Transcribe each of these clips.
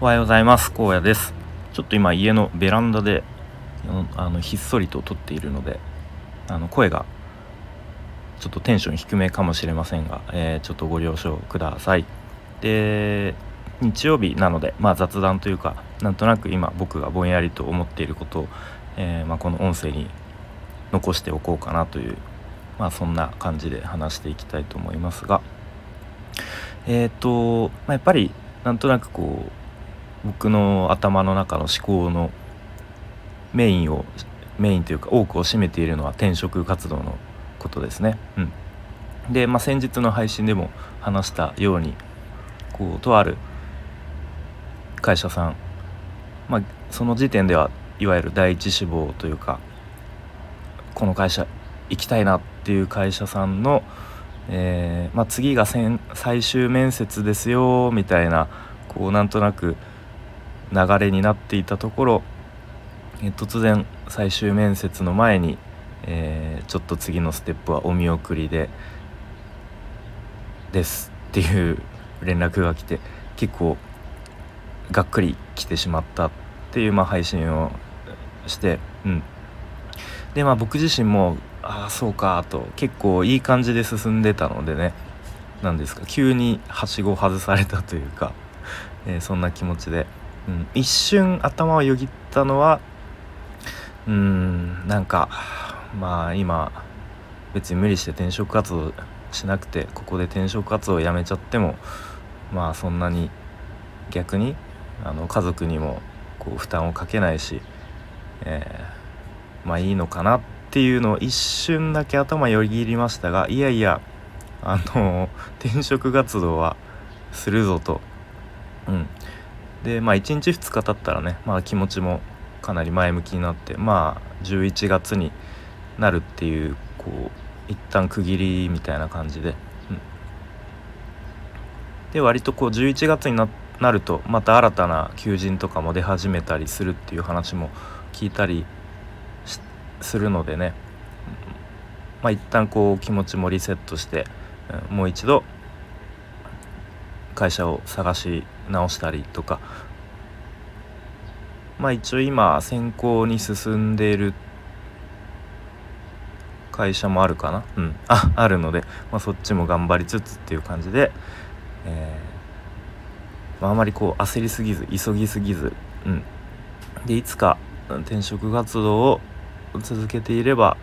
おはようございます。荒野です。ちょっと今家のベランダであのひっそりと撮っているのであの声がちょっとテンション低めかもしれませんが、えー、ちょっとご了承ください。で日曜日なので、まあ、雑談というかなんとなく今僕がぼんやりと思っていることを、えー、まあ、この音声に残しておこうかなという、まあ、そんな感じで話していきたいと思いますがえっ、ー、と、まあ、やっぱりなんとなくこう僕の頭の中の思考のメインをメインというか多くを占めているのは転職活動のことですね。うん、で、まあ、先日の配信でも話したようにこうとある会社さん、まあ、その時点ではいわゆる第一志望というかこの会社行きたいなっていう会社さんの、えー、まあ、次が最終面接ですよみたいなこうなんとなく流れになっていたところ、突然最終面接の前に、えー、ちょっと次のステップはお見送りでですっていう連絡が来て結構がっくり来てしまったっていう、まあ、配信をして、うん、でまあ僕自身もああそうかと結構いい感じで進んでたのでね何ですか急にはしご外されたというか、えー、そんな気持ちで一瞬頭をよぎったのはうんなんかまあ今別に無理して転職活動しなくてここで転職活動をやめちゃってもまあそんなに逆にあの家族にもこう負担をかけないし、えー、まあいいのかなっていうのを一瞬だけ頭よぎりましたがいやいやあの転職活動はするぞと、うん、でまあ1日2日経ったらね、まあ、気持ちもかなり前向きになってまあ11月になるっていうこう一旦区切りみたいな感じで、うん、で割とこう11月にななるとまた新たな求人とかも出始めたりするっていう話も聞いたりするのでね。まあ一旦こう気持ちもリセットして、うん、もう一度会社を探し直したりとか。まあ一応今選考に進んでいる会社もあるかな。うん。ああるので、まあ、そっちも頑張りつつっていう感じで、えーまあ、あまりこう焦りすぎず急ぎすぎず、うん、でいつか転職活動を続けていれば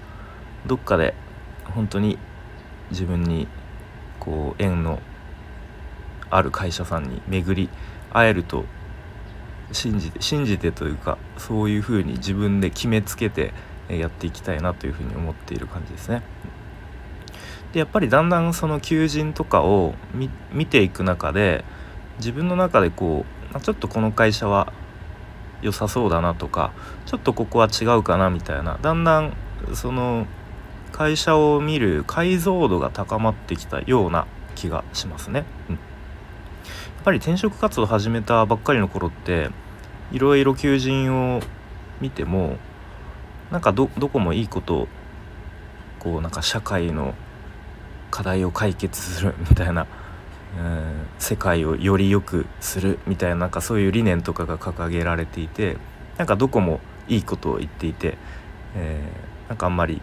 どっかで本当に自分にこう縁のある会社さんに巡り会えると信じて信じてというかそういうふうに自分で決めつけてやっていきたいなというふうに思っている感じですね。でやっぱりだんだんその求人とかを見ていく中で自分の中でこうちょっとこの会社は良さそうだなとかちょっとここは違うかなみたいなだんだんその会社を見る解像度が高まってきたような気がしますね。うんぱり転職活動始めたばっかりの頃っていろいろ求人を見てもなんかどこもいいことこうなんか社会の課題を解決するみたいな、うん、世界をより良くするみたいななんかそういう理念とかが掲げられていてなんかどこもいいことを言っていて、えー、なんかあんまり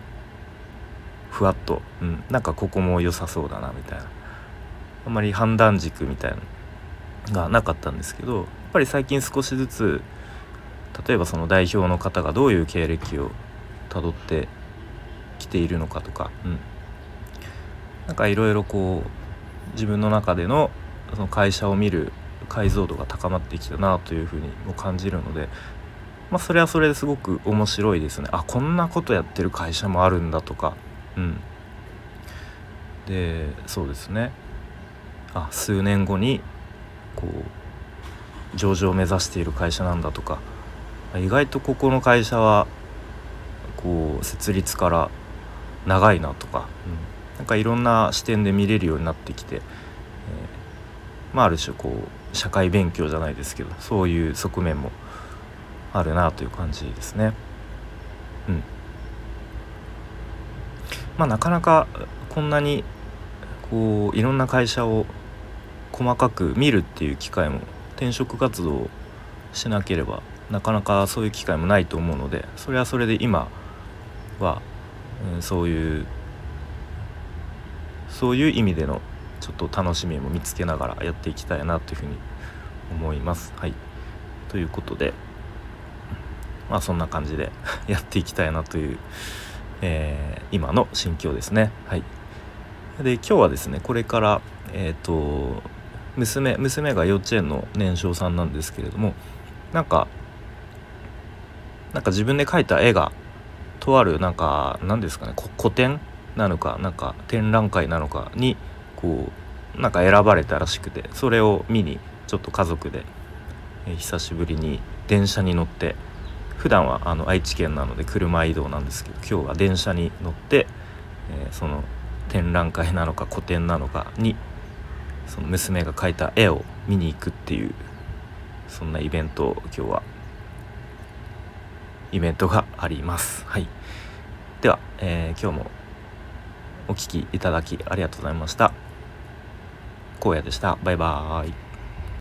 ふわっと、うん、なんかここも良さそうだなみたいな。あんまり判断軸みたいな。がなかったんですけどやっぱり最近少しずつ例えばその代表の方がどういう経歴をたどってきているのかとか、うん、なんかいろいろこう自分の中でのその会社を見る解像度が高まってきたなというふうにも感じるので、まあ、それはそれですごく面白いですね。あこんなことやってる会社もあるんだとか。うん。でそうですね。あ数年後にこう上場を目指している会社なんだとか意外とここの会社はこう設立から長いなとか、うん、なんかいろんな視点で見れるようになってきて、えー、まあある種こう社会勉強じゃないですけどそういう側面もあるなという感じですね。うん、まあなかなかこんなにこういろんな会社を細かく見るっていう機会も転職活動しなければなかなかそういう機会もないと思うのでそれはそれで今は、うん、そういうそういう意味でのちょっと楽しみも見つけながらやっていきたいなというふうに思います。はい、ということでまあそんな感じでやっていきたいなという、えー、今の心境ですね。はい、で今日はですねこれからえっ、ー、と娘娘が幼稚園の年少さんなんですけれどもなんかなんか自分で描いた絵がとあるなんか何ですかね古典なのかなんか展覧会なのかにこうなんか選ばれたらしくてそれを見にちょっと家族で、え久しぶりに電車に乗って普段はあの愛知県なので車移動なんですけど今日は電車に乗って、えー、その展覧会なのか個展なのかにその娘が描いた絵を見に行くっていうそんなイベントを今日はイベントがあります。はい、では、えー、今日もお聴きいただきありがとうございました。荒野でした。バイバーイ。